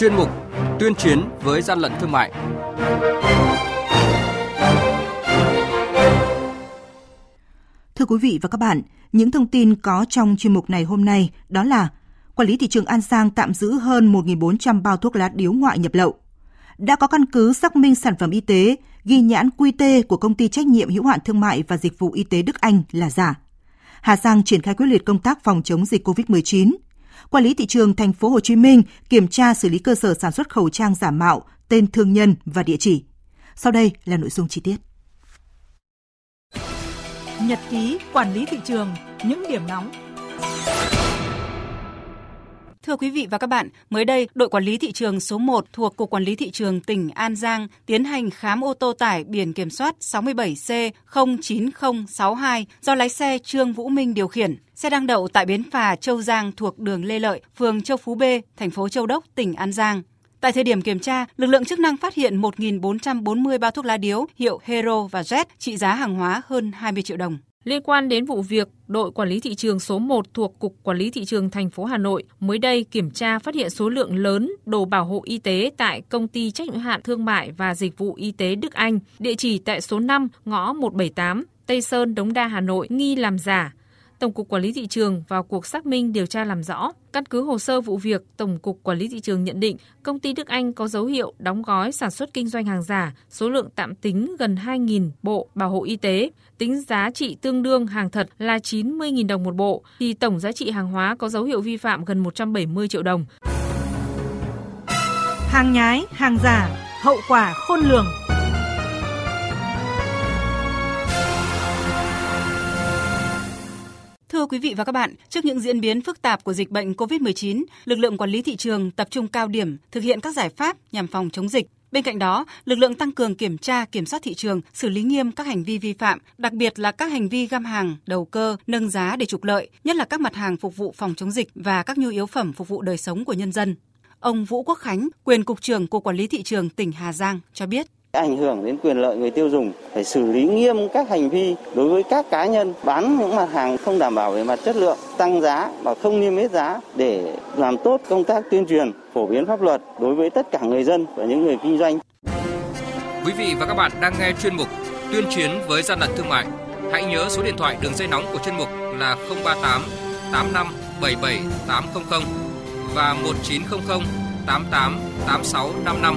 chuyên mục Tuyên chiến với gian lận thương mại. Thưa quý vị và các bạn, những thông tin có trong chuyên mục này hôm nay đó là Quản lý thị trường An Giang tạm giữ hơn 1.400 bao thuốc lá điếu ngoại nhập lậu. Đã có căn cứ xác minh sản phẩm y tế ghi nhãn QT của công ty trách nhiệm hữu hạn thương mại và dịch vụ y tế Đức Anh là giả. Hà Giang triển khai quyết liệt công tác phòng chống dịch COVID-19. Quản lý thị trường thành phố Hồ Chí Minh kiểm tra xử lý cơ sở sản xuất khẩu trang giả mạo, tên thương nhân và địa chỉ. Sau đây là nội dung chi tiết. Nhật ký quản lý thị trường, những điểm nóng. Thưa quý vị và các bạn, mới đây, đội quản lý thị trường số 1 thuộc Cục Quản lý Thị trường tỉnh An Giang tiến hành khám ô tô tải biển kiểm soát 67C09062 do lái xe Trương Vũ Minh điều khiển. Xe đang đậu tại bến phà Châu Giang thuộc đường Lê Lợi, phường Châu Phú B, thành phố Châu Đốc, tỉnh An Giang. Tại thời điểm kiểm tra, lực lượng chức năng phát hiện 1.440 bao thuốc lá điếu hiệu Hero và Jet trị giá hàng hóa hơn 20 triệu đồng. Liên quan đến vụ việc, đội quản lý thị trường số 1 thuộc Cục Quản lý thị trường thành phố Hà Nội mới đây kiểm tra phát hiện số lượng lớn đồ bảo hộ y tế tại công ty trách nhiệm hạn thương mại và dịch vụ y tế Đức Anh, địa chỉ tại số 5 ngõ 178 Tây Sơn, Đống Đa, Hà Nội nghi làm giả. Tổng cục Quản lý thị trường vào cuộc xác minh điều tra làm rõ. Căn cứ hồ sơ vụ việc, Tổng cục Quản lý thị trường nhận định công ty Đức Anh có dấu hiệu đóng gói sản xuất kinh doanh hàng giả, số lượng tạm tính gần 2.000 bộ bảo hộ y tế, tính giá trị tương đương hàng thật là 90.000 đồng một bộ, thì tổng giá trị hàng hóa có dấu hiệu vi phạm gần 170 triệu đồng. Hàng nhái, hàng giả, hậu quả khôn lường. Quý vị và các bạn, trước những diễn biến phức tạp của dịch bệnh COVID-19, lực lượng quản lý thị trường tập trung cao điểm thực hiện các giải pháp nhằm phòng chống dịch. Bên cạnh đó, lực lượng tăng cường kiểm tra, kiểm soát thị trường, xử lý nghiêm các hành vi vi phạm, đặc biệt là các hành vi găm hàng, đầu cơ, nâng giá để trục lợi, nhất là các mặt hàng phục vụ phòng chống dịch và các nhu yếu phẩm phục vụ đời sống của nhân dân. Ông Vũ Quốc Khánh, quyền cục trưởng Cục Quản lý thị trường tỉnh Hà Giang cho biết ảnh hưởng đến quyền lợi người tiêu dùng phải xử lý nghiêm các hành vi đối với các cá nhân bán những mặt hàng không đảm bảo về mặt chất lượng, tăng giá và không niêm yết giá để làm tốt công tác tuyên truyền, phổ biến pháp luật đối với tất cả người dân và những người kinh doanh. Quý vị và các bạn đang nghe chuyên mục tuyên chiến với gian lận thương mại. Hãy nhớ số điện thoại đường dây nóng của chuyên mục là 038 85 77 800 và 1900 88 86 55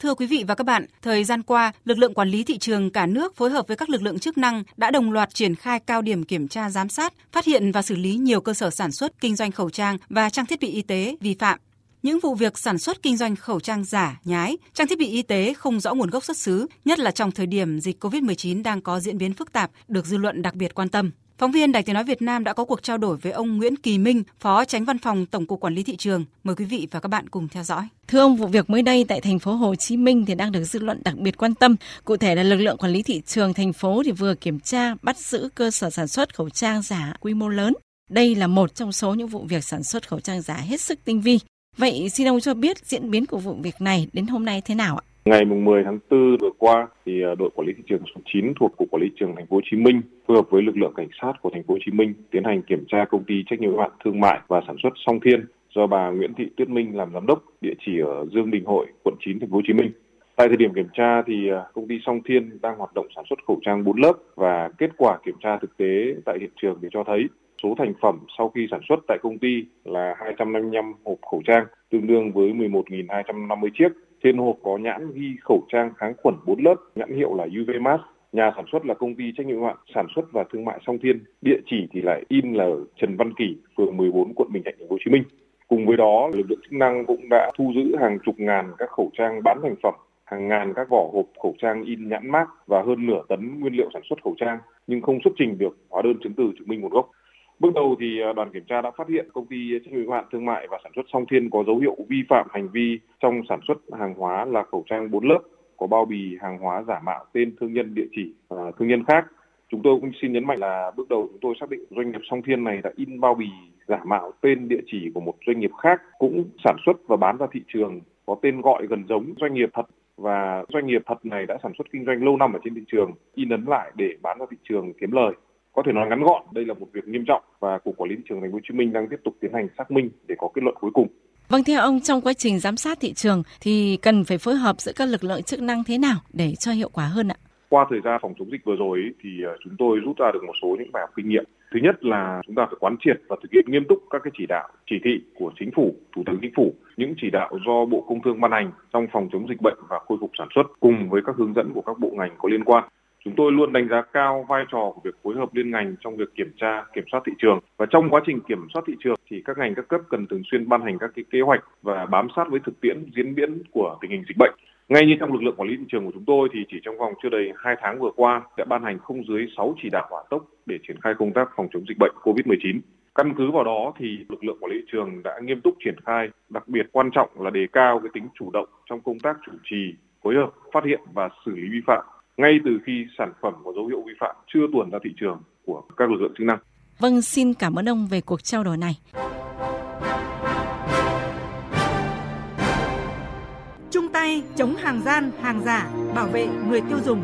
Thưa quý vị và các bạn, thời gian qua, lực lượng quản lý thị trường cả nước phối hợp với các lực lượng chức năng đã đồng loạt triển khai cao điểm kiểm tra giám sát, phát hiện và xử lý nhiều cơ sở sản xuất kinh doanh khẩu trang và trang thiết bị y tế vi phạm. Những vụ việc sản xuất kinh doanh khẩu trang giả, nhái, trang thiết bị y tế không rõ nguồn gốc xuất xứ, nhất là trong thời điểm dịch COVID-19 đang có diễn biến phức tạp, được dư luận đặc biệt quan tâm. Phóng viên Đài Tiếng nói Việt Nam đã có cuộc trao đổi với ông Nguyễn Kỳ Minh, Phó Tránh Văn phòng Tổng cục Quản lý thị trường. Mời quý vị và các bạn cùng theo dõi. Thưa ông, vụ việc mới đây tại thành phố Hồ Chí Minh thì đang được dư luận đặc biệt quan tâm. Cụ thể là lực lượng quản lý thị trường thành phố thì vừa kiểm tra bắt giữ cơ sở sản xuất khẩu trang giả quy mô lớn. Đây là một trong số những vụ việc sản xuất khẩu trang giả hết sức tinh vi. Vậy xin ông cho biết diễn biến của vụ việc này đến hôm nay thế nào ạ? Ngày 10 tháng 4 vừa qua, thì à, đội quản lý thị trường số 9 thuộc cục quản lý thị trường thành phố Hồ Chí Minh phối hợp với lực lượng cảnh sát của thành phố Hồ Chí Minh tiến hành kiểm tra công ty trách nhiệm hữu hạn thương mại và sản xuất Song Thiên do bà Nguyễn Thị Tuyết Minh làm giám đốc, địa chỉ ở Dương Đình Hội, quận 9 thành phố Hồ Chí Minh. Tại thời điểm kiểm tra thì à, công ty Song Thiên đang hoạt động sản xuất khẩu trang 4 lớp và kết quả kiểm tra thực tế tại hiện trường thì cho thấy số thành phẩm sau khi sản xuất tại công ty là 255 hộp khẩu trang, tương đương với 11.250 chiếc trên hộp có nhãn ghi khẩu trang kháng khuẩn 4 lớp, nhãn hiệu là UV Mask. Nhà sản xuất là công ty trách nhiệm hữu hạn sản xuất và thương mại Song Thiên, địa chỉ thì lại in là Trần Văn Kỳ, phường 14, quận Bình Thạnh, thành phố Hồ Chí Minh. Cùng với đó, lực lượng chức năng cũng đã thu giữ hàng chục ngàn các khẩu trang bán thành phẩm, hàng ngàn các vỏ hộp khẩu trang in nhãn mác và hơn nửa tấn nguyên liệu sản xuất khẩu trang nhưng không xuất trình được hóa đơn chứng từ chứng minh nguồn gốc. Bước đầu thì à, đoàn kiểm tra đã phát hiện công ty trách nhiệm hữu hạn thương mại và sản xuất Song Thiên có dấu hiệu vi phạm hành vi trong sản xuất hàng hóa là khẩu trang 4 lớp có bao bì hàng hóa giả mạo tên thương nhân địa chỉ và thương nhân khác. Chúng tôi cũng xin nhấn mạnh là bước đầu chúng tôi xác định doanh nghiệp Song Thiên này đã in bao bì giả mạo tên địa chỉ của một doanh nghiệp khác cũng sản xuất và bán ra thị trường, có tên gọi gần giống doanh nghiệp thật và doanh nghiệp thật này đã sản xuất kinh doanh lâu năm ở trên thị trường, in ấn lại để bán ra thị trường kiếm lời có thể nói ngắn gọn đây là một việc nghiêm trọng và cục quản lý thị trường thành phố Hồ Chí Minh đang tiếp tục tiến hành xác minh để có kết luận cuối cùng Vâng, theo ông, trong quá trình giám sát thị trường thì cần phải phối hợp giữa các lực lượng chức năng thế nào để cho hiệu quả hơn ạ? Qua thời gian phòng chống dịch vừa rồi thì ờ, chúng tôi rút ra được một số những bài học kinh nghiệm. Thứ nhất là chúng ta phải quán triệt và thực hiện nghiêm túc các cái chỉ đạo, chỉ thị của chính phủ, thủ tướng chính phủ, những chỉ đạo do Bộ Công Thương ban hành trong phòng chống dịch bệnh và khôi phục sản xuất cùng với các hướng dẫn của các bộ ngành có liên quan. Chúng tôi luôn đánh giá cao vai trò của việc phối hợp liên ngành trong việc kiểm tra, kiểm soát thị trường. Và trong quá trình kiểm soát thị trường thì các ngành các cấp cần thường xuyên ban hành các cái kế hoạch và bám sát với thực tiễn diễn biến của tình hình dịch bệnh. Ngay như trong lực lượng quản lý thị trường của chúng tôi thì chỉ trong vòng chưa đầy 2 tháng vừa qua đã ban hành không dưới 6 chỉ đạo hỏa tốc để triển khai công tác phòng chống dịch bệnh COVID-19. Căn cứ vào đó thì lực lượng quản lý thị trường đã nghiêm túc triển khai, đặc biệt quan trọng là đề cao cái tính chủ động trong công tác chủ trì, phối hợp, phát hiện và xử lý vi phạm ngay từ khi sản phẩm có dấu hiệu vi phạm chưa tuồn ra thị trường của các lực lượng chức năng. Vâng, xin cảm ơn ông về cuộc trao đổi này. Chung tay chống hàng gian, hàng giả, bảo vệ người tiêu dùng.